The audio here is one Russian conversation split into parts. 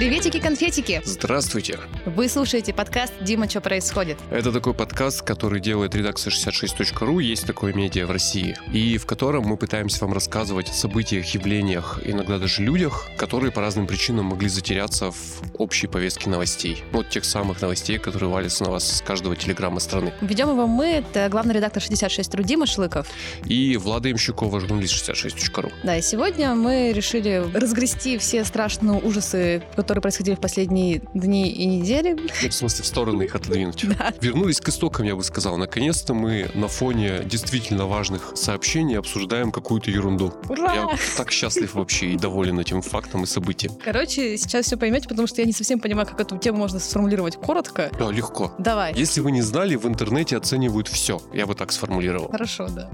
Приветики-конфетики! Здравствуйте! Вы слушаете подкаст «Дима, что происходит?». Это такой подкаст, который делает редакция 66.ru, есть такое медиа в России, и в котором мы пытаемся вам рассказывать о событиях, явлениях, иногда даже людях, которые по разным причинам могли затеряться в общей повестке новостей. Вот тех самых новостей, которые валятся на вас с каждого телеграмма страны. Ведем его мы, это главный редактор 66.ru Дима Шлыков. И Влада Имщукова, журналист 66.ru. Да, и сегодня мы решили разгрести все страшные ужасы, которые происходили в последние дни и недели. В смысле, в стороны их отодвинуть. Да. Вернулись к истокам, я бы сказал. Наконец-то мы на фоне действительно важных сообщений обсуждаем какую-то ерунду. Ура! Я так счастлив вообще и доволен этим фактом и событием. Короче, сейчас все поймете, потому что я не совсем понимаю, как эту тему можно сформулировать коротко. Да, легко. Давай. Если вы не знали, в интернете оценивают все. Я бы так сформулировал. Хорошо, да.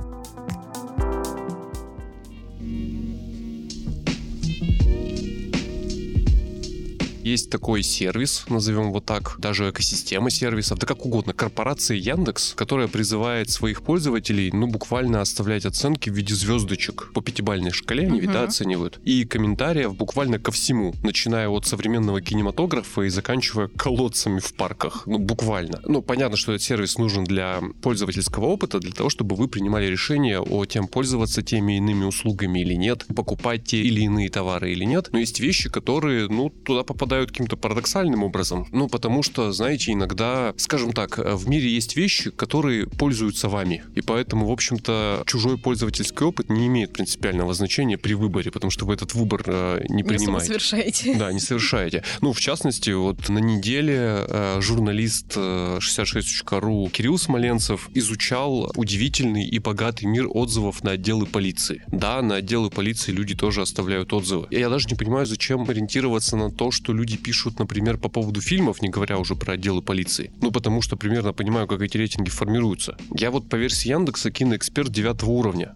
Есть такой сервис, назовем его так, даже экосистема сервисов, да как угодно, корпорация Яндекс, которая призывает своих пользователей, ну, буквально оставлять оценки в виде звездочек по пятибалльной шкале, они, Мгм. вида, оценивают, и комментариев буквально ко всему, начиная от современного кинематографа и заканчивая колодцами в парках, ну, буквально. Ну, понятно, что этот сервис нужен для пользовательского опыта, для того, чтобы вы принимали решение о тем, пользоваться теми иными услугами или нет, покупать те или иные товары или нет. Но есть вещи, которые, ну, туда попадают каким-то парадоксальным образом. Ну, потому что, знаете, иногда, скажем так, э, в мире есть вещи, которые пользуются вами. И поэтому, в общем-то, чужой пользовательский опыт не имеет принципиального значения при выборе, потому что вы этот выбор э, не Не принимаете. совершаете. Да, не совершаете. Ну, в частности, вот на неделе э, журналист э, 66.ru Кирилл Смоленцев изучал удивительный и богатый мир отзывов на отделы полиции. Да, на отделы полиции люди тоже оставляют отзывы. Я даже не понимаю, зачем ориентироваться на то, что люди пишут, например, по поводу фильмов, не говоря уже про отделы полиции. Ну, потому что примерно понимаю, как эти рейтинги формируются. Я вот по версии Яндекса киноэксперт девятого уровня.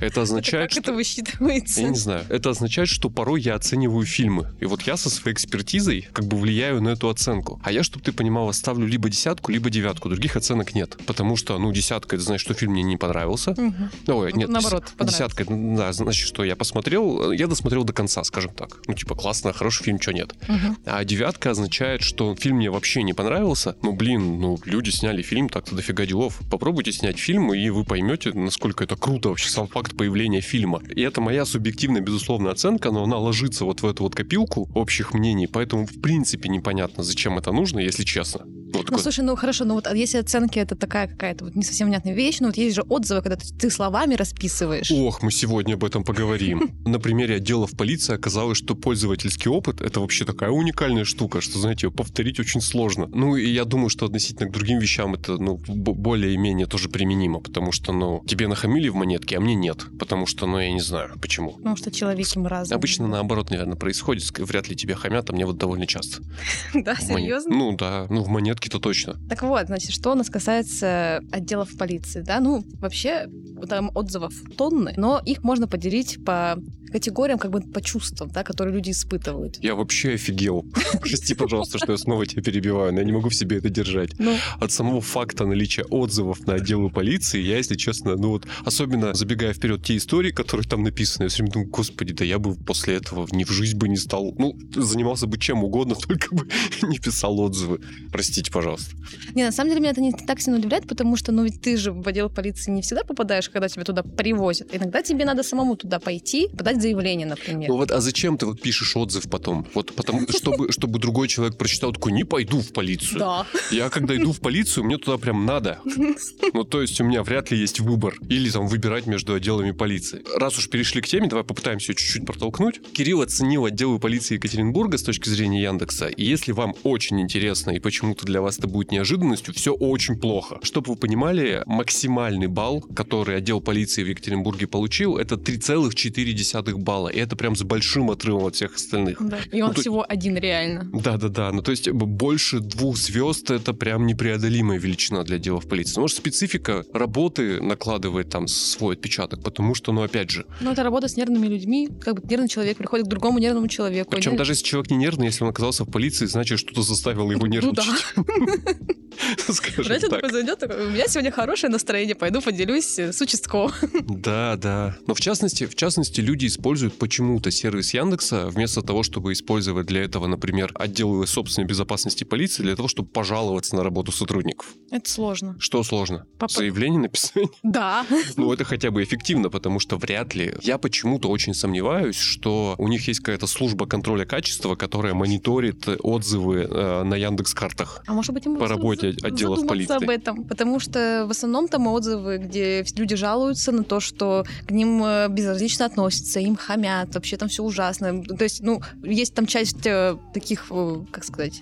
Это означает, Как что... это высчитывается? Я не знаю. Это означает, что порой я оцениваю фильмы. И вот я со своей экспертизой как бы влияю на эту оценку. А я, чтобы ты понимала, ставлю либо десятку, либо девятку. Других оценок нет. Потому что, ну, десятка, это значит, что фильм мне не понравился. Мгм. Ой, Ну, нет, наоборот, десятка, да, значит, что я посмотрел, я досмотрел до конца, скажем так. Ну, типа, классно, хороший фильм, что нет. Мгм. А девятка означает, что фильм мне вообще не понравился. Ну, блин, ну, люди сняли фильм, так-то дофига делов. Попробуйте снять фильм, и вы поймете, насколько это круто вообще сам факт появления фильма. И это моя субъективная, безусловно, оценка, но она ложится вот в эту вот копилку общих мнений, поэтому, в принципе, непонятно, зачем это нужно, если честно. Вот Ну, такой- слушай, ну хорошо, ну вот а если оценки это такая какая-то вот не совсем внятная вещь, ну вот есть же отзывы, когда ты, ты словами расписываешь. Ох, мы сегодня об этом поговорим. На примере отделов полиции оказалось, что пользовательский опыт — это вообще такая уникальная штука, что, знаете, ее повторить очень сложно. Ну, и я думаю, что относительно к другим вещам это, ну, более-менее тоже применимо, потому что, ну, тебе нахамили в монетке, а мне нет. Потому что, ну, я не знаю, почему. Потому что человеки мы разные. Обычно наоборот, наверное, происходит. Вряд ли тебе хамят, а мне вот довольно часто. Да, серьезно? Ну, да. Ну, в монетке-то точно. Так вот, значит, что у нас касается отделов полиции, да, ну, вообще, там отзывов тонны, но их можно поделить по категориям, как бы по чувствам, да, которые люди испытывают. Я вообще офигел. Прости, пожалуйста, что я снова тебя перебиваю, но я не могу в себе это держать. Ну, от самого факта наличия отзывов на отделы полиции, я, если честно, ну вот, особенно забегая вперед те истории, которые там написаны, я все время думаю, господи, да я бы после этого ни в жизнь бы не стал, ну, занимался бы чем угодно, только бы не писал отзывы. Простите, пожалуйста. не, на самом деле меня это не так сильно удивляет, потому что, ну, ведь ты же в отдел полиции не всегда попадаешь, когда тебя туда привозят. Иногда тебе надо самому туда пойти, подать заявление, например. Ну вот, а зачем ты вот пишешь отзыв потом? Вот потому, чтобы, чтобы другой человек прочитал, такой, не пойду в полицию. Да. Я когда иду в полицию, мне туда прям надо. Ну, то есть у меня вряд ли есть выбор. Или там выбирать между отделами полиции. Раз уж перешли к теме, давай попытаемся ее чуть-чуть протолкнуть. Кирилл оценил отделы полиции Екатеринбурга с точки зрения Яндекса. И если вам очень интересно и почему-то для вас это будет неожиданностью, все очень плохо. Чтобы вы понимали, максимальный балл, который отдел полиции в Екатеринбурге получил, это 3,4 балла. И это прям с большим отрывом от всех остальных. Да. И он Ну, то- всего один реально. Да-да-да, ну то есть больше двух звезд это прям непреодолимая величина для делов полиции. Ну, Может, специфика работы накладывает там свой отпечаток, потому что, ну, опять же, Ну, это работа с нервными людьми. Как бы нервный человек приходит к другому нервному человеку. причем даже если человек не нервный, если он оказался в полиции, значит, что-то заставило его Ну нервничать. ли такой зайдет, у меня сегодня хорошее настроение, пойду поделюсь с участковым. Да, да. Но в частности, в частности, люди используют почему-то сервис Яндекса вместо того, чтобы использовать для этого, например, отдел собственной безопасности полиции, для того, чтобы пожаловаться на работу сотрудников. Это сложно. Что сложно? Папа... Заявление написать? Да. Ну, это хотя бы эффективно, потому что вряд ли. Я почему-то очень сомневаюсь, что у них есть какая-то служба контроля качества, которая мониторит отзывы э, на Яндекс картах. А может быть, им по работе отделов полиции. об этом, потому что в основном там отзывы, где люди жалуются на то, что к ним э, безразлично относятся, им хамят, вообще там все ужасно. То есть, ну, есть там часть э, таких, э, как сказать,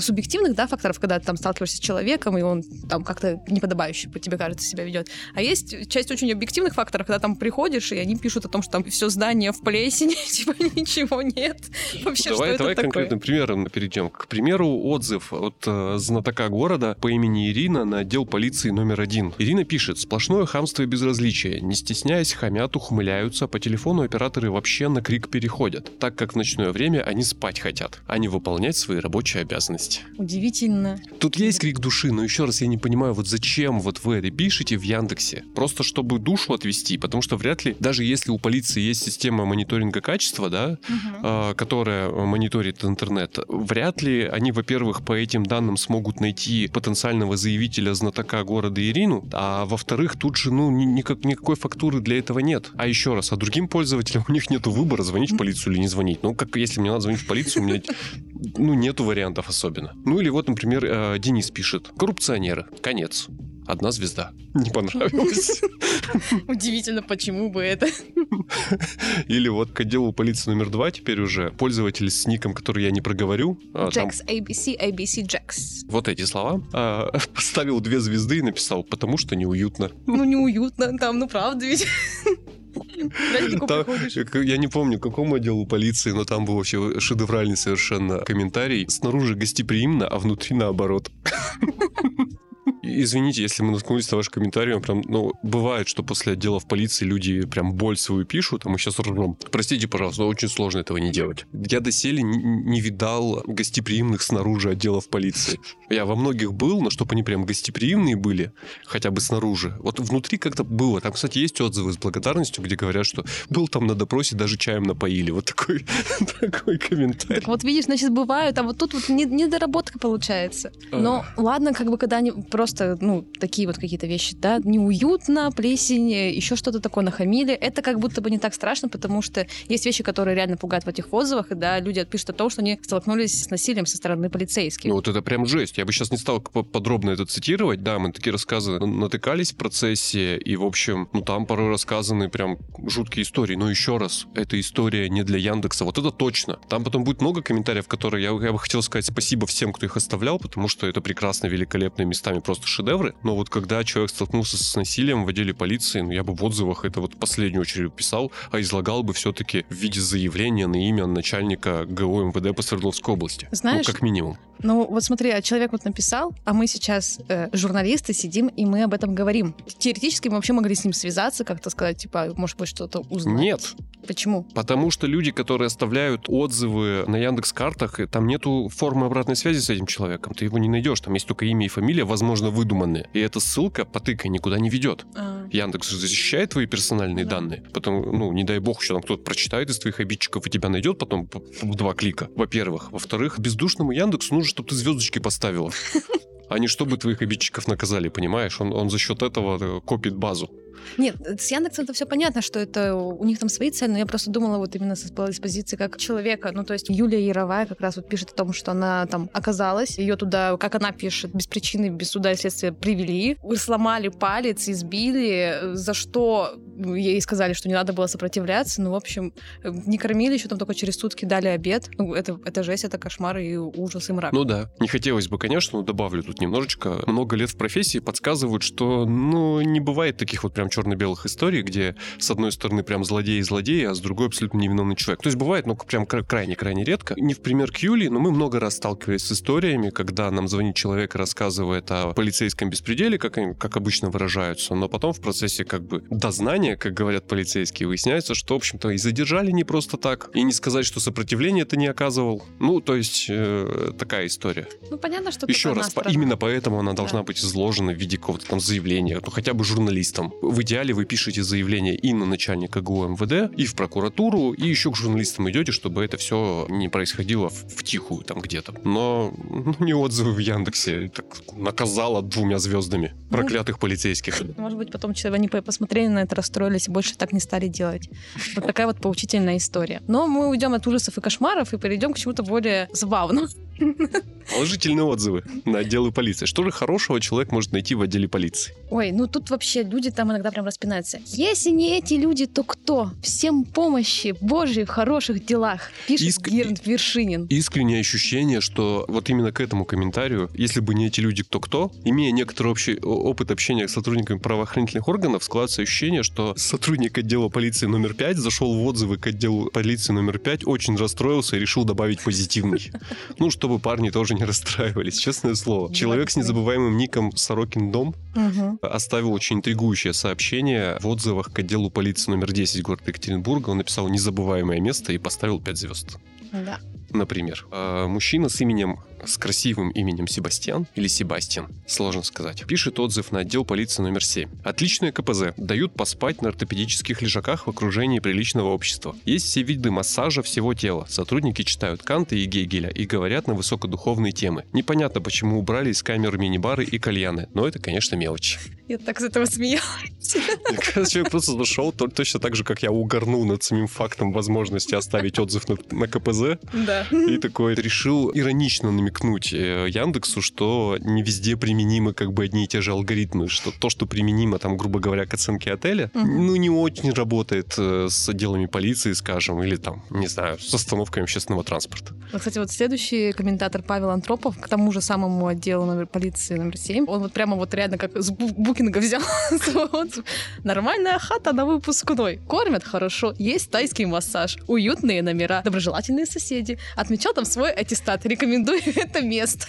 субъективных, да, факторов, когда ты там сталкиваешься с человеком, и он там как-то неподобающе, по тебе кажется, себя ведет. А есть часть очень объективных факторов, когда там приходишь, и они пишут о том, что там все здание в плесени, типа ничего нет. Вообще, давай, что давай это конкретным такое? примером перейдем. К примеру, отзыв от э, знатока города по имени Ирина на отдел полиции номер один. Ирина пишет, сплошное хамство и безразличие. Не стесняясь, хамят, ухмыляются, по телефону операторы вообще на крик переходят, так как в ночное время они спать хотят, а не выполнять свои рабочие обязанности. Удивительно. Тут есть крик души, но еще раз я не понимаю, вот зачем вот вы это пишете в Яндексе? Просто чтобы душу отвести, потому что вряд ли, даже если у полиции есть система мониторинга качества, да, угу. э, которая мониторит интернет, вряд ли они, во-первых, по этим данным смогут найти потенциального заявителя знатока города Ирину, а во-вторых, тут же, ну, никак, никакой фактуры для этого нет. А еще раз, а другим пользователям у них нет выбора, звонить в полицию или не звонить. Ну, как если мне надо звонить в полицию, у меня ну, нету вариантов особенно. Ну, или вот, например, э, Денис пишет. Коррупционеры. Конец. Одна звезда. Не понравилось. Удивительно, почему бы это. Или вот к отделу полиции номер два теперь уже пользователь с ником, который я не проговорю. А, Jax, ABC, ABC, Jax. Вот эти слова. А, поставил две звезды и написал, потому что неуютно. Ну, неуютно. Там, ну, правда ведь. Там, я не помню, к какому отделу полиции, но там был вообще шедевральный совершенно комментарий. Снаружи гостеприимно, а внутри наоборот. Извините, если мы наткнулись на ваш комментарий, прям, ну, бывает, что после отделов полиции люди прям боль свою пишут, а мы сейчас ржем. Простите, пожалуйста, очень сложно этого не делать. Я доселе не, не видал гостеприимных снаружи отделов полиции. Я во многих был, но чтобы они прям гостеприимные были, хотя бы снаружи. Вот внутри как-то было. Там, кстати, есть отзывы с благодарностью, где говорят, что был там на допросе, даже чаем напоили. Вот такой, такой комментарий. Так вот видишь, значит, бывают, а вот тут вот недоработка получается. Но ладно, как бы когда они просто просто, ну, такие вот какие-то вещи, да, неуютно, плесень, еще что-то такое нахамили. Это как будто бы не так страшно, потому что есть вещи, которые реально пугают в этих отзывах, и да, люди пишут о том, что они столкнулись с насилием со стороны полицейских. Ну вот это прям жесть. Я бы сейчас не стал подробно это цитировать. Да, мы такие рассказы натыкались в процессе, и, в общем, ну там порой рассказаны прям жуткие истории. Но еще раз, эта история не для Яндекса. Вот это точно. Там потом будет много комментариев, которые я, я бы хотел сказать спасибо всем, кто их оставлял, потому что это прекрасно, великолепные местами просто шедевры, но вот когда человек столкнулся с насилием в отделе полиции, ну, я бы в отзывах это вот в последнюю очередь писал, а излагал бы все-таки в виде заявления на имя начальника ГО МВД по Свердловской области. Ну, Знаешь, ну, как минимум. Ну, вот смотри, а человек вот написал, а мы сейчас э, журналисты сидим, и мы об этом говорим. Теоретически мы вообще могли с ним связаться, как-то сказать, типа, может быть, что-то узнать. Нет. Почему? Потому что люди, которые оставляют отзывы на Яндекс картах, там нету формы обратной связи с этим человеком. Ты его не найдешь. Там есть только имя и фамилия, возможно, выдуманные. И эта ссылка, потыкай, никуда не ведет. А. Яндекс защищает твои персональные да. данные. Потом, ну, не дай бог, еще там кто-то прочитает из твоих обидчиков и тебя найдет потом в два клика. Во-первых. Во-вторых, бездушному Яндексу нужно, чтобы ты звездочки поставила. А не чтобы твоих обидчиков наказали, понимаешь? Он, он за счет этого э, копит базу. Нет, с Яндексом это все понятно, что это у них там свои цели, но я просто думала вот именно с, с позиции как человека. Ну, то есть Юлия Яровая как раз вот пишет о том, что она там оказалась, ее туда, как она пишет, без причины, без суда и следствия привели, сломали палец, избили, за что ей сказали, что не надо было сопротивляться. Ну, в общем, не кормили, еще там только через сутки дали обед. Ну, это, это жесть, это кошмар и ужас и мрак. Ну да, не хотелось бы, конечно, но добавлю тут немножечко. Много лет в профессии подсказывают, что, ну, не бывает таких вот прям черно-белых историй, где с одной стороны прям злодеи-злодеи, а с другой абсолютно невиновный человек. То есть бывает, ну, прям крайне-крайне редко. Не в пример к Юли, но мы много раз сталкивались с историями, когда нам звонит человек и рассказывает о полицейском беспределе, как, как обычно выражаются, но потом в процессе как бы дознания сопротивление, как говорят полицейские, выясняется, что, в общем-то, и задержали не просто так, и не сказать, что сопротивление это не оказывал. Ну, то есть, э, такая история. Ну, понятно, что Еще раз, по, именно поэтому она должна Да. быть изложена в виде какого-то там заявления, ну, хотя бы журналистам. В идеале вы пишете заявление и на начальника ГУ МВД, и в прокуратуру, и еще к журналистам идете, чтобы это все не происходило в, в тихую там где-то. Но ну, не отзывы в Яндексе. Так наказала двумя звездами проклятых полицейских. Может быть, потом че- они по- посмотрели на это, расстроились и больше так не стали делать. Вот такая вот поучительная история. Но мы уйдем от ужасов и кошмаров и перейдем к чему-то более забавному. Положительные отзывы на отделы полиции. Что же хорошего человек может найти в отделе полиции? Ой, ну тут вообще люди там иногда прям распинаются. Если не эти люди, то кто? Всем помощи, Божьей, в хороших делах. Пишет Иск- Гернт Вершинин. Искреннее ощущение, что вот именно к этому комментарию, если бы не эти люди, кто кто, имея некоторый общий опыт общения с сотрудниками правоохранительных органов, складывается ощущение, что сотрудник отдела полиции номер 5 зашел в отзывы к отделу полиции номер 5, очень расстроился и решил добавить позитивный. Ну, чтобы парни тоже не расстраивались, честное слово. Человек с незабываемым ником Сорокин Дом Мгм. оставил очень интригующее сообщение в отзывах к отделу полиции номер 10 города Екатеринбурга. Он написал «незабываемое место» и поставил 5 звезд. Да. Например, э, мужчина с именем, с красивым именем Себастьян или Себастьян, сложно сказать, пишет отзыв на отдел полиции номер 7. Отличное КПЗ. Дают поспать на ортопедических лежаках в окружении приличного общества. Есть все виды массажа всего тела. Сотрудники читают Канта и Гегеля и говорят на высокодуховные темы. Непонятно, почему убрали из камер мини-бары и кальяны, но это, конечно, мелочь. Я так с этого смеялась. Мне кажется, человек просто зашел то- точно так же, как я угорнул над самим фактом возможности оставить отзыв на, на КПЗ. Да. И такой решил иронично намекнуть э, Яндексу, что не везде применимы как бы одни и те же алгоритмы, что то, что применимо там, грубо говоря, к оценке отеля, ну, не очень работает э, с отделами полиции, скажем, или там, не знаю, с остановками общественного транспорта. Ну, Кстати, вот следующий комментатор Павел Антропов к тому же самому отделу номер полиции номер 7, он вот прямо вот реально как с бу- букинга взял свой отзыв. Нормальная хата на выпускной. Кормят хорошо, есть тайский массаж, уютные номера, доброжелательные соседи. Отмечал там свой аттестат, рекомендую это место.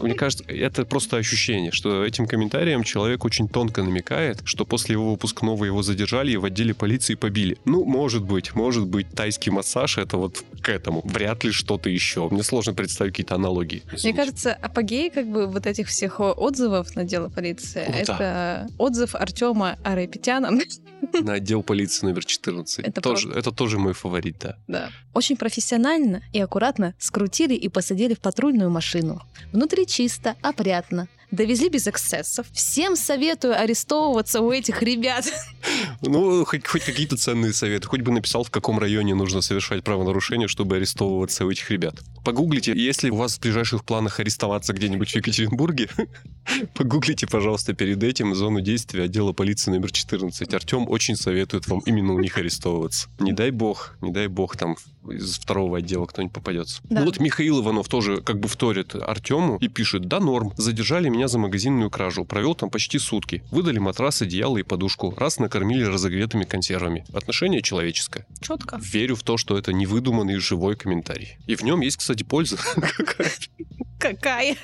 Мне кажется, это просто ощущение, что этим комментарием человек очень тонко намекает, что после его выпускного его задержали и в отделе полиции побили. Ну, может быть, может быть, тайский массаж это вот к этому. Вряд ли что-то еще. Мне сложно представить какие-то аналогии. Мне Извините. кажется, апогей как бы вот этих всех о- отзывов на дело полиции, О, да. это отзыв Артема Арепетяна. на отдел полиции номер 14. Это тоже, это тоже мой фаворит, да. Да. Очень профессионально и аккуратно скрутили и посадили в патрульную машину. Внутри чисто, опрятно. Довезли без эксцессов. Всем советую арестовываться у этих ребят. Ну, хоть, хоть какие-то ценные советы. Хоть бы написал, в каком районе нужно совершать правонарушение, чтобы арестовываться у этих ребят. Погуглите, если у вас в ближайших планах арестоваться где-нибудь в Екатеринбурге, погуглите, пожалуйста, перед этим зону действия отдела полиции номер 14. Артем очень советует вам именно у них арестовываться. Не дай бог, не дай бог там из второго отдела кто-нибудь попадется. Да. Ну вот Михаил Иванов тоже как бы вторит Артему и пишет, да норм, задержали меня за магазинную кражу, провел там почти сутки, выдали матрас, одеяло и подушку, раз накормили разогретыми консервами. Отношение человеческое. Четко. Верю в то, что это невыдуманный живой комментарий. И в нем есть, кстати, польза. какая.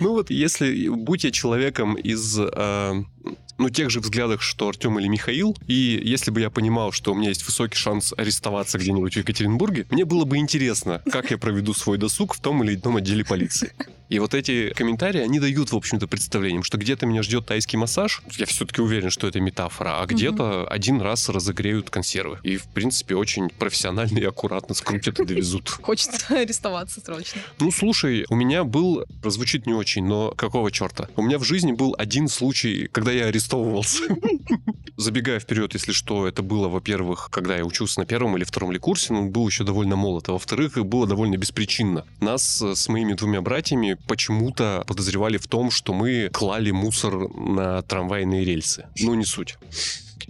Ну вот, если будь я человеком из э, ну, тех же взглядах, что Артем или Михаил, и если бы я понимал, что у меня есть высокий шанс арестоваться где-нибудь в Екатеринбурге, мне было бы интересно, как я проведу свой досуг в том или ином отделе полиции. И вот эти комментарии, они дают, в общем-то, представлением, что где-то меня ждет тайский массаж, я все-таки уверен, что это метафора, а где-то один раз разогреют консервы. И, в принципе, очень профессионально и аккуратно скрутят и довезут. Хочется арестоваться срочно. Ну, слушай, у меня был, звучит не очень, но какого черта? У меня в жизни был один случай, когда я арестовывался. Забегая вперед, если что, это было, во-первых, когда я учился на первом или втором ли курсе, но был еще довольно молод, а во-вторых, было довольно беспричинно. Нас с моими двумя братьями почему-то подозревали в том, что мы клали мусор на трамвайные рельсы. Ну, не суть.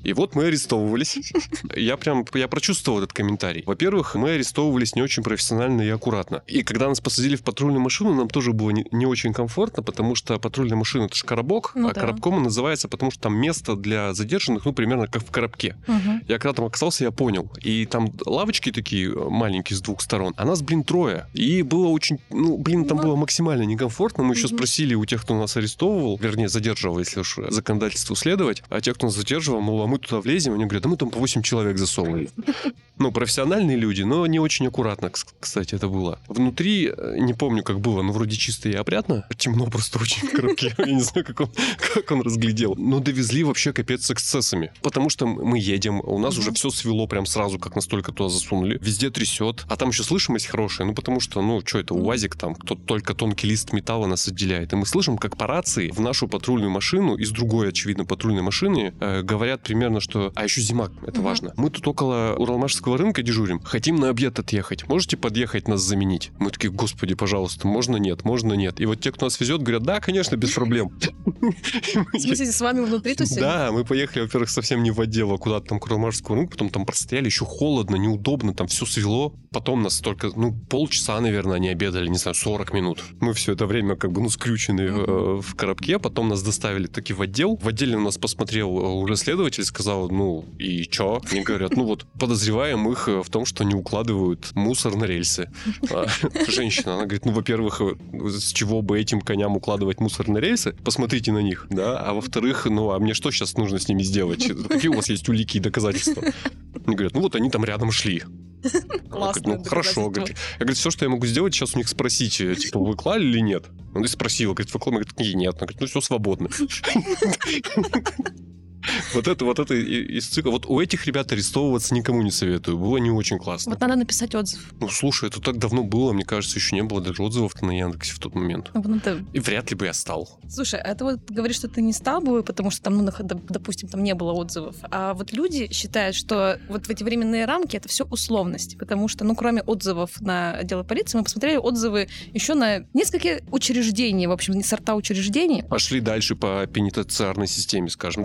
И вот мы арестовывались. Я прям, я прочувствовал этот комментарий. Во-первых, мы арестовывались не очень профессионально и аккуратно. И когда нас посадили в патрульную машину, нам тоже было не, не очень комфортно, потому что патрульная машина это же коробок, Ну а да. коробком он называется, потому что там место для задержанных, ну, примерно как в коробке. Мгм. Я когда там оказался, я понял. И там лавочки такие э, маленькие с двух сторон, а нас, блин, трое. И было очень, ну, блин, там Ну. было максимально некомфортно. Мы еще Мгм. спросили у тех, кто нас арестовывал, вернее, задерживал, если уж законодательству следовать, а те, кто нас задерживал, мол, а мы мы туда влезем, они говорят, да мы там по 8 человек засовывали. Ну, профессиональные люди, но не очень аккуратно, кстати, это было. Внутри, э, не помню, как было, но вроде чисто и опрятно. Темно просто очень в коробке. Я не знаю, как он, как он разглядел. Но довезли вообще капец с эксцессами. Потому что мы едем, у нас уже все свело прям сразу, как настолько туда засунули. Везде трясет. А там еще слышимость хорошая, ну потому что, ну, что это, УАЗик там, тот только тонкий лист металла нас отделяет. И мы слышим, как по рации в нашу патрульную машину из другой, очевидно, патрульной машины э, говорят примерно, что... А еще зима, это важно. Мы тут около Уралмашского рынка дежурим. Хотим на обед отъехать. Можете подъехать нас заменить? Мы такие, господи, пожалуйста, можно нет, можно нет. И вот те, кто нас везет, говорят, да, конечно, без проблем. В смысле, с вами внутри тусили? Да, мы поехали, во-первых, совсем не в отдел, а куда-то там к Уралмашскому рынку, потом там простояли, еще холодно, неудобно, там все свело. Потом нас только, ну, полчаса, наверное, они обедали, не знаю, 40 минут. Мы все это время как бы, ну, скрючены э, в коробке, потом нас доставили таки в отдел. В отделе нас посмотрел э, уже следователь, сказал, ну, и чё? Они говорят, ну вот, подозреваем их э, в том, что не укладывают мусор на рельсы. А, женщина, она говорит, ну, во-первых, э, с чего бы этим коням укладывать мусор на рельсы? Посмотрите на них, да? А во-вторых, ну, а мне что сейчас нужно с ними сделать? Какие у вас есть улики и доказательства? Они говорят, ну, вот они там рядом шли. Классно. Ну, хорошо. Говорит. Я говорю, все, что я могу сделать, сейчас у них спросить, э, типа, вы клали или нет? Он спросил, говорит, вы клали? Говорит, нет. Она говорит, ну все, свободно. Вот это, вот это из цикла. Вот у этих ребят арестовываться никому не советую. Было не очень классно. Вот надо написать отзыв. Ну, слушай, это так давно было. Мне кажется, еще не было даже отзывов-то на Яндексе в тот момент. Ну. И вряд ли бы я стал. Слушай, а это вот говоришь, что ты не стал бы, потому что там, ну, допустим, там не было отзывов. А вот люди считают, что вот в эти временные рамки это все условность. Потому что, ну, кроме отзывов на отделы полиции, мы посмотрели отзывы еще на несколько учреждений, в общем, не сорта учреждений. Пошли дальше по пенитенциарной системе, скажем.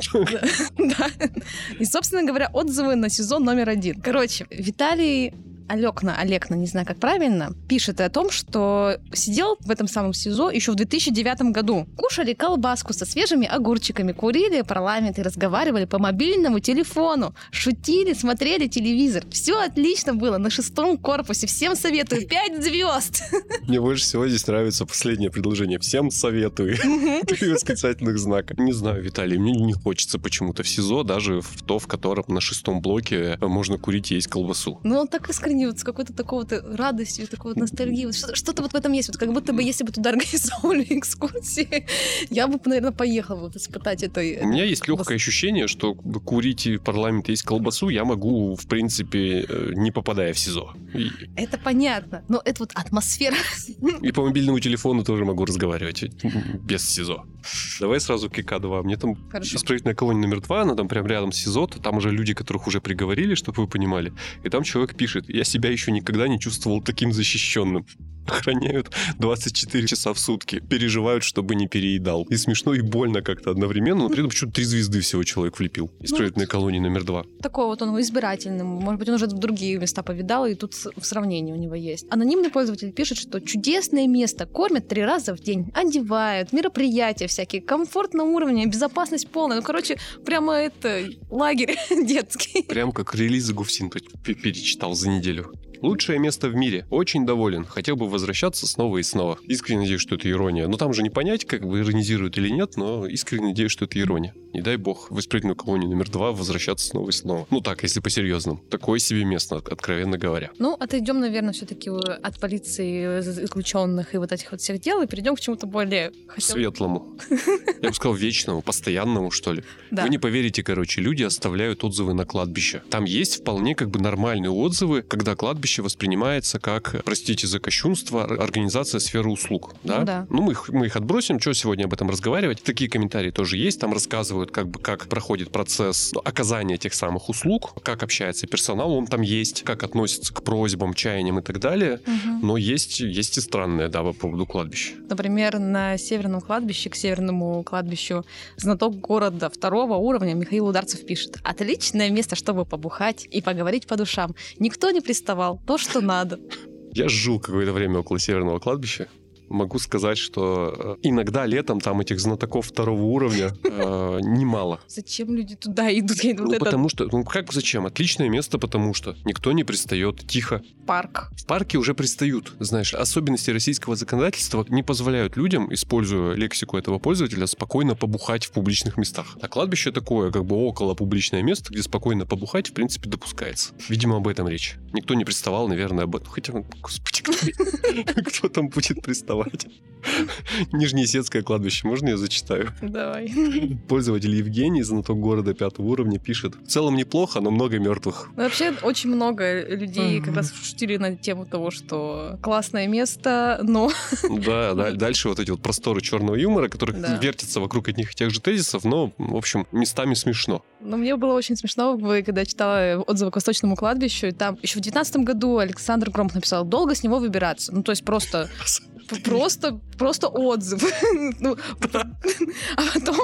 И, собственно говоря, отзывы на сезон номер один. Короче, Виталий Алекна, Олекна, не знаю, как правильно, пишет о том, что сидел в этом самом СИЗО еще в 2009 году. Кушали колбаску со свежими огурчиками, курили парламент и разговаривали по мобильному телефону, шутили, смотрели телевизор. Все отлично было на шестом корпусе. Всем советую. Пять звезд. Мне больше всего здесь нравится последнее предложение. Всем советую. Три восклицательных знака. Не знаю, Виталий, мне не хочется почему-то в СИЗО, даже в то, в котором на шестом блоке можно курить и есть колбасу. Ну, он так искренне искренне, вот с какой-то такой вот радостью, такой вот ностальгией. Вот что- что-то вот в этом есть. Вот как будто бы, если бы туда организовывали экскурсии, я бы, наверное, поехала вот испытать это. У меня есть легкое ощущение, что курить в парламенте есть колбасу, я могу, в принципе, э, не попадая в СИЗО. И... Это понятно, но это вот атмосфера. И по мобильному телефону тоже могу разговаривать без СИЗО. Давай сразу к ИК-2. Мне там Хорошо. исправительная колония номер два, она там прям рядом с СИЗО, там уже люди, которых уже приговорили, чтобы вы понимали. И там человек пишет, я себя еще никогда не чувствовал таким защищенным охраняют 24 часа в сутки, переживают, чтобы не переедал. И смешно, и больно как-то одновременно, но при этом почему-то три звезды всего человек влепил. Исправительной ну, колонии номер два. Такой вот он избирательный. Может быть, он уже другие места повидал, и тут в сравнении у него есть. Анонимный пользователь пишет, что чудесное место, кормят три раза в день, одевают, мероприятия всякие, комфорт на уровне, безопасность полная. Ну, короче, прямо это лагерь детский. Прям как релизы Гуфсин перечитал за неделю. Лучшее место в мире. Очень доволен. Хотел бы возвращаться снова и снова. Искренне надеюсь, что это ирония. Но там же не понять, как бы иронизируют или нет, но искренне надеюсь, что это ирония. Не дай бог в исправительную колонию номер два возвращаться снова и снова. Ну так, если по-серьезному. Такое себе место, откровенно говоря. Ну, отойдем, наверное, все-таки от полиции заключенных и вот этих вот всех дел и перейдем к чему-то более... Хотел... Светлому. Я бы сказал, вечному, постоянному, что ли. Да. Вы не поверите, короче, люди оставляют отзывы на кладбище. Там есть вполне как бы нормальные отзывы, когда кладбище воспринимается как, простите за кощунство, организация сферы услуг. Да? Ну, да. ну мы, их, мы их отбросим, что сегодня об этом разговаривать. Такие комментарии тоже есть, там рассказывают как бы как проходит процесс оказания тех самых услуг, как общается персонал, он там есть, как относится к просьбам, чаяниям и так далее. Угу. Но есть, есть и странное, да, по поводу кладбища. Например, на северном кладбище, к северному кладбищу, знаток города второго уровня Михаил Ударцев пишет. Отличное место, чтобы побухать и поговорить по душам. Никто не приставал. То, что надо. Я жил какое-то время около северного кладбища. Могу сказать, что э, иногда летом там этих знатоков второго уровня э, немало. Зачем люди туда идут? Я, вот Ну, это потому что, ну как зачем? Отличное место, потому что никто не пристает, тихо. парк. В парке уже пристают, знаешь, особенности российского законодательства не позволяют людям, используя лексику этого пользователя, спокойно побухать в публичных местах. А кладбище такое, как бы около публичное место, где спокойно побухать, в принципе, допускается. Видимо, об этом речь. Никто не приставал, наверное, об этом. Хотя, господи, кто, кто там будет приставать? Нижнеесетское кладбище, можно я зачитаю? Давай. Пользователь Евгений, знаток города пятого уровня, пишет. В целом неплохо, но много мертвых. Ну, Вообще очень много людей как раз шутили на тему того, что классное место, но Да, да, дальше вот эти вот просторы черного юмора, которые Да. вертятся вокруг одних и тех же тезисов, но, в общем, местами смешно. Но мне было очень смешно, когда я читала отзывы к Восточному кладбищу, и там еще в девятнадцатом году Александр Громов написал «Долго с него выбираться». Ну, то есть просто, просто, просто отзыв. Ну, а потом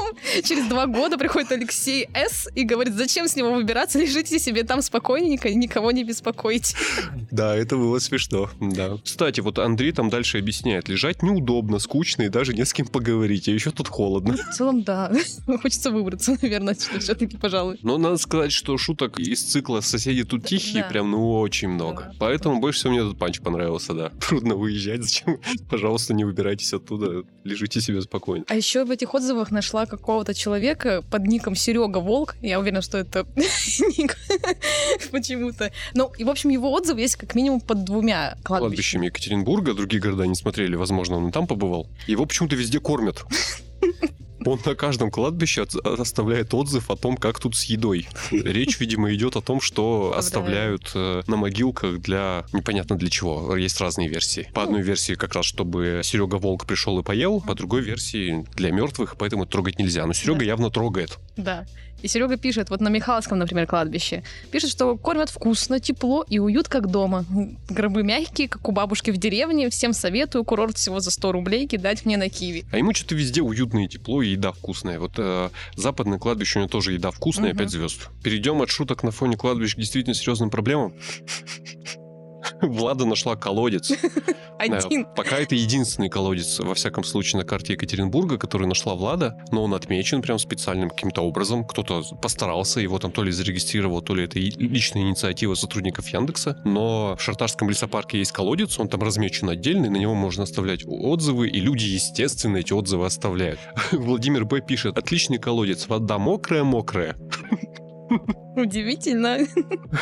через два года приходит Алексей С. и говорит, зачем с него выбираться, лежите себе там спокойненько, никого не беспокойте. Да, это было смешно, да. Кстати, вот Андрей там дальше объясняет, лежать неудобно, скучно и даже не с кем поговорить, а еще тут холодно. В целом, да, хочется выбраться, наверное, все-таки, пожалуй. Но надо сказать, что шуток из цикла «Соседи тут тихие» Да. прям, ну, очень много. Да. Поэтому больше всего мне этот панч понравился, да. Трудно выезжать, зачем? Пожалуйста, не выбирайтесь оттуда, лежите себе спокойно. А еще в этих отзывах нашла какого-то человека под ником Серега Волк. Я уверена, что это ник почему-то. Ну, и, в общем, его отзыв есть как минимум под двумя кладбищами. кладбищами Екатеринбурга, другие города не смотрели, возможно, он и там побывал. Его почему-то везде кормят. Он на каждом кладбище оставляет отзыв о том, как тут с едой. Речь, видимо, идет о том, что оставляют э, на могилках для... Непонятно для чего. Есть разные версии. По одной версии как раз, чтобы Серега Волк пришел и поел, по другой версии для мертвых, поэтому трогать нельзя. Но Серега явно трогает. Да. И Серега пишет, вот на Михайловском, например, кладбище, пишет, что кормят вкусно, тепло и уют, как дома. Гробы мягкие, как у бабушки в деревне. Всем советую курорт всего за 100 рублей кидать мне на киви. А ему что-то везде уютно и тепло, и еда вкусная. Вот э, западное кладбище, у него тоже еда вкусная, Мгм. 5 звезд. Перейдем от шуток на фоне кладбищ к действительно серьезным проблемам. Влада нашла колодец. Один. Пока это единственный колодец, во всяком случае, на карте Екатеринбурга, который нашла Влада, но он отмечен прям специальным каким-то образом. Кто-то постарался, его там то ли зарегистрировал, то ли это личная инициатива сотрудников Яндекса. Но в Шартарском лесопарке есть колодец, он там размечен отдельно, и на него можно оставлять отзывы, и люди, естественно, эти отзывы оставляют. Владимир Б. пишет, отличный колодец, вода мокрая-мокрая. Удивительно.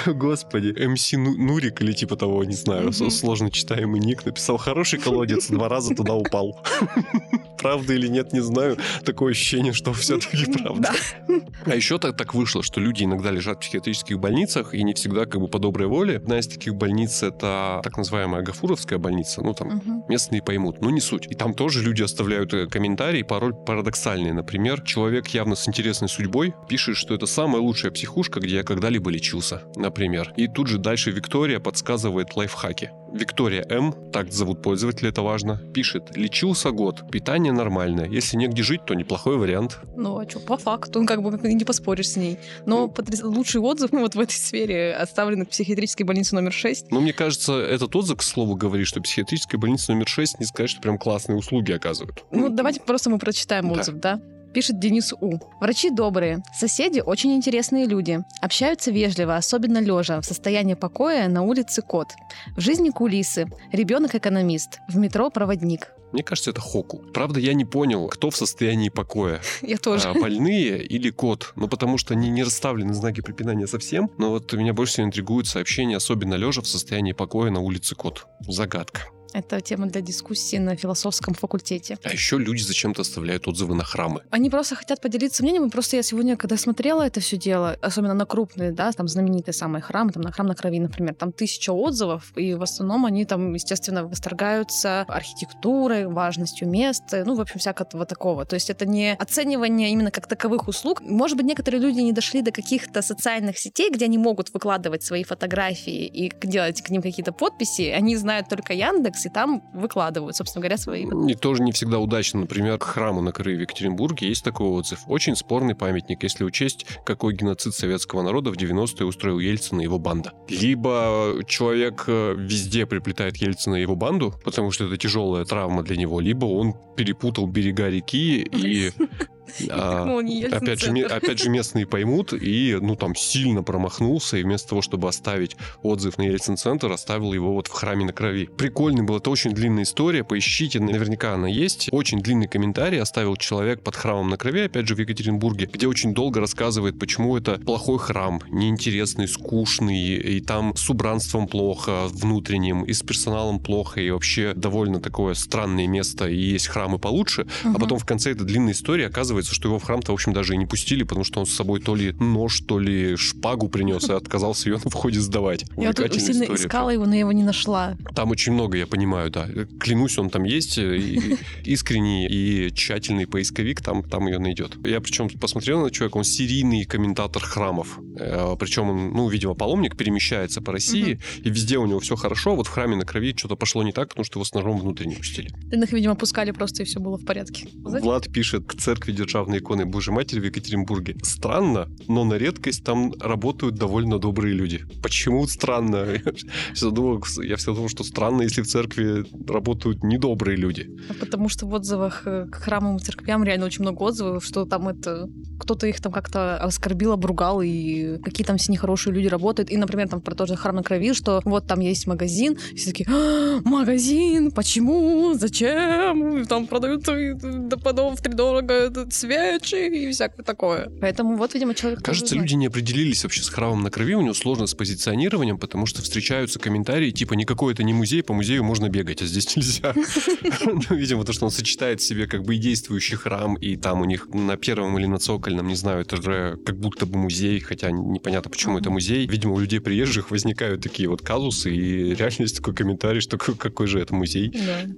Господи, МС Ну- Нурик или типа того, не знаю, сложно читаемый ник, написал хороший колодец, два раза туда упал. Правда или нет, не знаю. Такое ощущение, что все-таки правда. Да. А еще так, так вышло, что люди иногда лежат в психиатрических больницах, и не всегда как бы по доброй воле. Одна из таких больниц это так называемая Гафуровская больница. Ну, там Мгм. местные поймут, но не суть. И там тоже люди оставляют э, комментарии, порой парадоксальные. Например, человек явно с интересной судьбой пишет, что это самая лучшая психушка, где я когда-либо лечился, например. И тут же дальше Виктория подсказывает лайфхаки. Виктория М, так зовут пользователя, это важно, пишет, лечился год, питание нормальное, если негде жить, то неплохой вариант. Ну, а что, по факту, ну, как бы не поспоришь с ней. Но потряс- лучший отзыв ну, вот в этой сфере оставлен в психиатрической больнице номер 6. Но мне кажется, этот отзыв, к слову, говорит, что психиатрическая больница номер 6 не сказать, что прям классные услуги оказывают. Ну, давайте просто мы прочитаем Да. отзыв, да? Пишет Денис У. Врачи добрые, соседи очень интересные люди. Общаются вежливо, особенно лежа, в состоянии покоя на улице кот. В жизни кулисы. Ребенок экономист. В метро проводник. Мне кажется, это Хоку. Правда, я не понял, кто в состоянии покоя. Я тоже. А, больные или кот. Ну, потому что они не расставлены знаки препинания совсем. Но вот меня больше всего интригует сообщение, особенно лежа в состоянии покоя на улице кот. Загадка. Это тема для дискуссии на философском факультете. А еще люди зачем-то оставляют отзывы на храмы. Они просто хотят поделиться мнением. Просто я сегодня, когда смотрела это все дело, особенно на крупные, да, там знаменитые самые храмы, там на храм на крови, например, там тысяча отзывов, и в основном они там, естественно, восторгаются архитектурой, важностью места, ну, в общем, всякого такого. То есть это не оценивание именно как таковых услуг. Может быть, некоторые люди не дошли до каких-то социальных сетей, где они могут выкладывать свои фотографии и делать к ним какие-то подписи. Они знают только Яндекс Яндекс, и там выкладывают, собственно говоря, свои. И тоже не всегда удачно. Например, к храму на Крыме в Екатеринбурге есть такой отзыв. Очень спорный памятник, если учесть, какой геноцид советского народа в 90-е устроил Ельцин и его банда. Либо человек э, везде приплетает Ельцина и его банду, потому что это тяжелая травма для него, либо он перепутал берега реки и а, опять, же, опять же, местные поймут, и, ну, там, сильно промахнулся, и вместо того, чтобы оставить отзыв на Ельцин-центр, оставил его вот в храме на крови. Прикольный был, это очень длинная история, поищите, наверняка она есть. Очень длинный комментарий оставил человек под храмом на крови, опять же, в Екатеринбурге, где очень долго рассказывает, почему это плохой храм, неинтересный, скучный, и там с убранством плохо, внутренним, и с персоналом плохо, и вообще довольно такое странное место, и есть храмы получше, угу. а потом в конце этой длинной истории оказывается, оказывается, что его в храм-то, в общем, даже и не пустили, потому что он с собой то ли нож, то ли шпагу принес и отказался ее на входе сдавать. Я тут сильно история. искала его, но я его не нашла. Там очень много, я понимаю, да. Клянусь, он там есть, и искренний и тщательный поисковик там, там ее найдет. Я причем посмотрел на человека, он серийный комментатор храмов. Э, причем он, ну, видимо, паломник, перемещается по России, и везде у него все хорошо, вот в храме на крови что-то пошло не так, потому что его с ножом внутрь не пустили. Их, видимо, пускали просто, и все было в порядке. Влад пишет, к церкви державной иконы Божьей Матери в Екатеринбурге. Странно, но на редкость там работают довольно добрые люди. Почему странно? Я всегда думал, я всегда думал, что странно, если в церкви работают недобрые люди. А потому что в отзывах э, к храмам и церквям реально очень много отзывов, что там это кто-то их там как-то оскорбил, обругал, и какие там все нехорошие люди работают. И, например, там про тот же храм на крови, что вот там есть магазин, все такие, а, магазин, почему, зачем, там продают до подов втридорого свет, свечи и всякое такое. Поэтому вот, видимо, человек... Кажется, люди не определились вообще с храмом на крови, у него сложно с позиционированием, потому что встречаются комментарии типа «никакой это не музей, по музею можно бегать, а здесь нельзя». Ну, видимо, то, что он сочетает в себе как бы и действующий храм, и там у них на первом или на цокольном, не знаю, это же как будто бы музей, хотя непонятно, почему это музей. Видимо, у людей приезжих возникают такие вот казусы, и реально есть такой комментарий, что какой же это музей.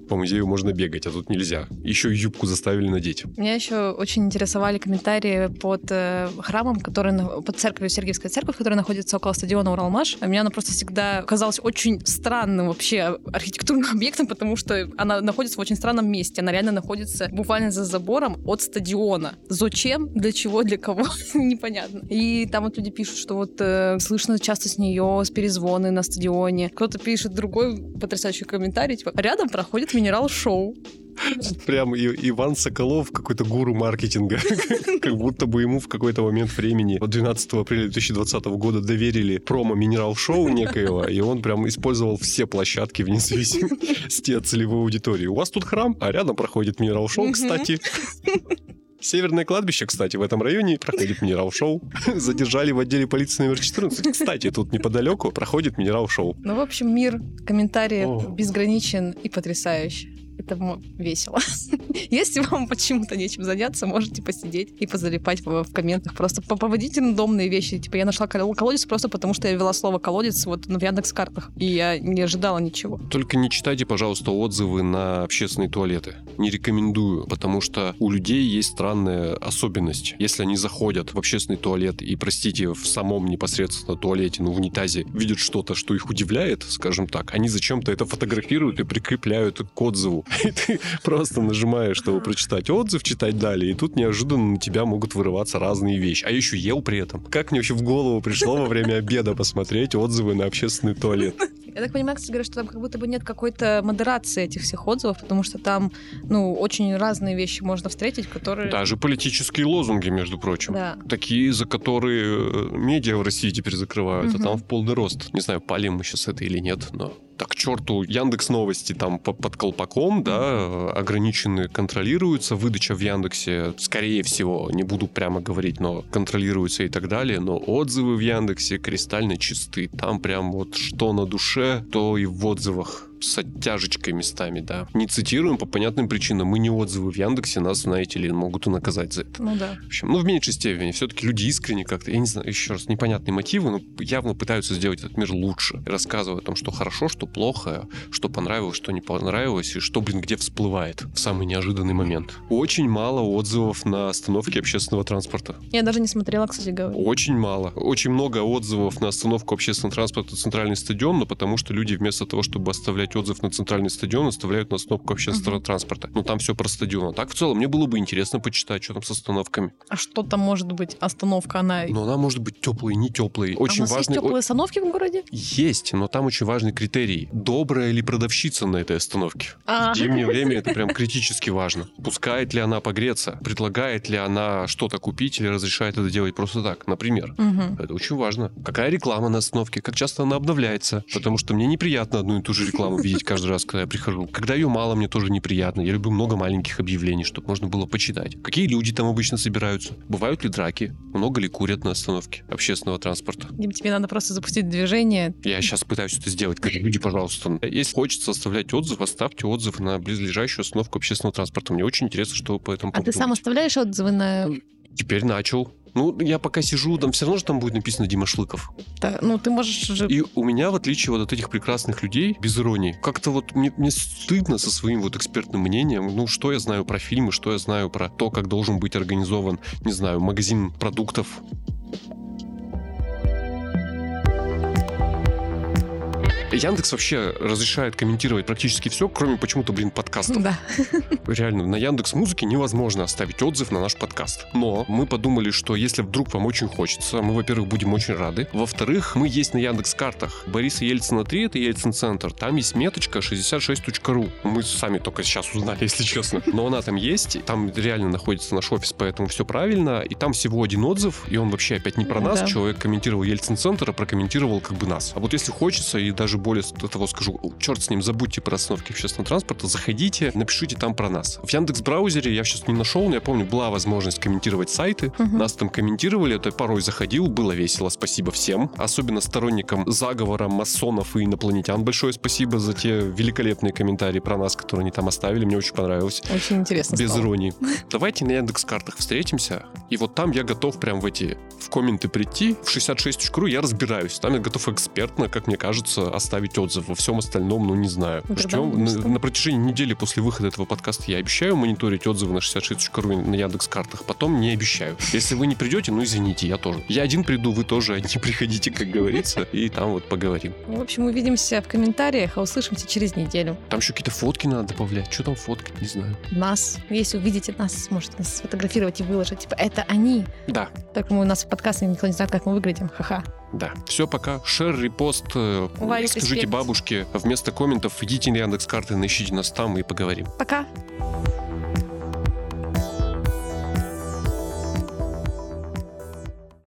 По музею можно бегать, а тут нельзя. Еще и юбку заставили надеть. Меня еще очень интересно рисовали комментарии под э, храмом, который под церковью Сергиевская церковь, которая находится около стадиона Уралмаш. Мне она просто всегда казалась очень странным вообще архитектурным объектом, потому что она находится в очень странном месте. Она реально находится буквально за забором от стадиона. Зачем? Для чего? Для кого? Непонятно. И там вот люди пишут, что вот э, слышно часто с нее с перезвоны на стадионе. Кто-то пишет другой потрясающий комментарий, типа, рядом проходит минерал-шоу. Прям Иван Соколов, какой-то гуру маркетинга. Как будто бы ему в какой-то момент времени 12 апреля 2020 года доверили промо-минерал-шоу некоего, и он прям использовал все площадки вне зависимости от целевой аудитории. У вас тут храм, а рядом проходит минерал-шоу, кстати. Северное кладбище, кстати, в этом районе проходит минерал-шоу. Задержали в отделе полиции номер 14. Кстати, тут неподалеку проходит минерал-шоу. Ну, в общем, мир комментариев безграничен и потрясающий это весело. Если вам почему-то нечем заняться, можете посидеть и позалипать в, в комментах. Просто поводите рандомные вещи. Типа я нашла колодец просто потому, что я ввела слово колодец вот в Яндекс картах, и я не ожидала ничего. Только не читайте, пожалуйста, отзывы на общественные туалеты. Не рекомендую, потому что у людей есть странная особенность. Если они заходят в общественный туалет и, простите, в самом непосредственно туалете, ну, в унитазе, видят что-то, что их удивляет, скажем так, они зачем-то это фотографируют и прикрепляют к отзыву. И ты просто нажимаешь, чтобы прочитать отзыв, читать далее, и тут неожиданно на тебя могут вырываться разные вещи. А еще ел при этом. Как мне вообще в голову пришло во время обеда посмотреть отзывы на общественный туалет? Я так понимаю, кстати говоря, что там как будто бы нет какой-то модерации этих всех отзывов, потому что там, ну, очень разные вещи можно встретить, которые... Даже политические лозунги, между прочим. Да. Такие, за которые э, медиа в России теперь закрывают, угу. а там в полный рост. Не знаю, палим мы сейчас это или нет, но так черту, Яндекс Новости там под колпаком, да, ограничены, контролируются, выдача в Яндексе, скорее всего, не буду прямо говорить, но контролируется и так далее, но отзывы в Яндексе кристально чисты, там прям вот что на душе, то и в отзывах с оттяжечкой местами, да. Не цитируем по понятным причинам. Мы не отзывы в Яндексе, нас, знаете ли, могут и наказать за это. Ну да. В общем, ну в меньшей степени. Все-таки люди искренне как-то, я не знаю, еще раз, непонятные мотивы, но явно пытаются сделать этот мир лучше. Рассказывая о том, что хорошо, что плохо, что понравилось, что не понравилось, и что, блин, где всплывает в самый неожиданный момент. Очень мало отзывов на остановке общественного транспорта. Я даже не смотрела, кстати говоря. Очень мало. Очень много отзывов на остановку общественного транспорта «Центральный стадион», но потому что люди вместо того, чтобы оставлять оставить отзыв на центральный стадион, оставляют на остановку общественного Мгм. транспорта. Ну, там все про стадион. А так, в целом, мне было бы интересно почитать, что там с остановками. А что там может быть остановка? Она... Но она может быть теплой, не теплой. А у Очень нас есть важный... о- теплые остановки в городе? Есть, но там очень важный критерий. Добрая ли продавщица на этой остановке? А. В зимнее время это прям критически важно. Пускает ли она погреться? Предлагает ли она что-то купить или разрешает это делать просто так? Например. Мгм. Это очень важно. Какая реклама на остановке? Как часто она обновляется? Потому что мне неприятно одну и ту же рекламу видеть каждый раз, когда я прихожу. Когда ее мало, мне тоже неприятно. Я люблю много маленьких объявлений, чтобы можно было почитать. Какие люди там обычно собираются? Бывают ли драки? Много ли курят на остановке общественного транспорта? Дим, тебе надо просто запустить движение. Я сейчас пытаюсь это сделать. Как люди, пожалуйста, если хочется оставлять отзыв, оставьте отзыв на близлежащую остановку общественного транспорта. Мне очень интересно, что вы по этому А ты сам оставляешь отзывы на... Теперь начал. Ну, я пока сижу, там все равно же там будет написано Дима Шлыков. Да, Ну, ты можешь же... И у меня, в отличие вот от этих прекрасных людей, без иронии, как-то вот мне, мне стыдно со своим вот экспертным мнением. Ну, что я знаю про фильмы, что я знаю про то, как должен быть организован, не знаю, магазин продуктов. Яндекс вообще разрешает комментировать практически все, кроме почему-то, блин, подкастов. Да. Реально, на Яндекс Музыке невозможно оставить отзыв на наш подкаст. Но мы подумали, что если вдруг вам очень хочется, мы, во-первых, будем очень рады. Во-вторых, мы есть на Яндекс Картах. Бориса Ельцина 3, это Ельцин Центр. Там есть меточка 66.ru. Мы сами только сейчас узнали, если честно. Но она там есть. Там реально находится наш офис, поэтому все правильно. И там всего один отзыв, и он вообще опять не про нас. Да. Человек комментировал Ельцин Центр, а прокомментировал как бы нас. А вот если хочется, и даже более того скажу, черт с ним, забудьте про остановки общественного транспорта, заходите, напишите там про нас. В Яндекс браузере я сейчас не нашел, но я помню, была возможность комментировать сайты. Мгм. Нас там комментировали, это порой заходил, было весело, спасибо всем. Особенно сторонникам заговора, масонов и инопланетян большое спасибо за те великолепные комментарии про нас, которые они там оставили, мне очень понравилось. Очень интересно Без стало. иронии. Давайте на Яндекс картах встретимся, и вот там я готов прям в эти в комменты прийти, в 66.ru я разбираюсь. Там я готов экспертно, как мне кажется, оставить отзыв. Во всем остальном, ну, не знаю. Ну, тогда Ждем. На, на протяжении недели после выхода этого подкаста я обещаю мониторить отзывы на 66.ru и на Яндекс картах. Потом не обещаю. Если вы не придете, ну, извините, я тоже. Я один приду, вы тоже один приходите, как говорится, и там вот поговорим. В общем, увидимся в комментариях, а услышимся через неделю. Там еще какие-то фотки надо добавлять. Что там фотки? Не знаю. Нас, если увидите нас, сможете нас сфотографировать и выложить. Типа, это они. Да, Так мы у нас в подкасте никто не знает, как мы выглядим. Ха-ха. Да. Все, пока. Шер, репост. э, Лайк, Скажите респект. бабушке, вместо комментов идите на Яндекс карты, наищите нас там и поговорим. Пока.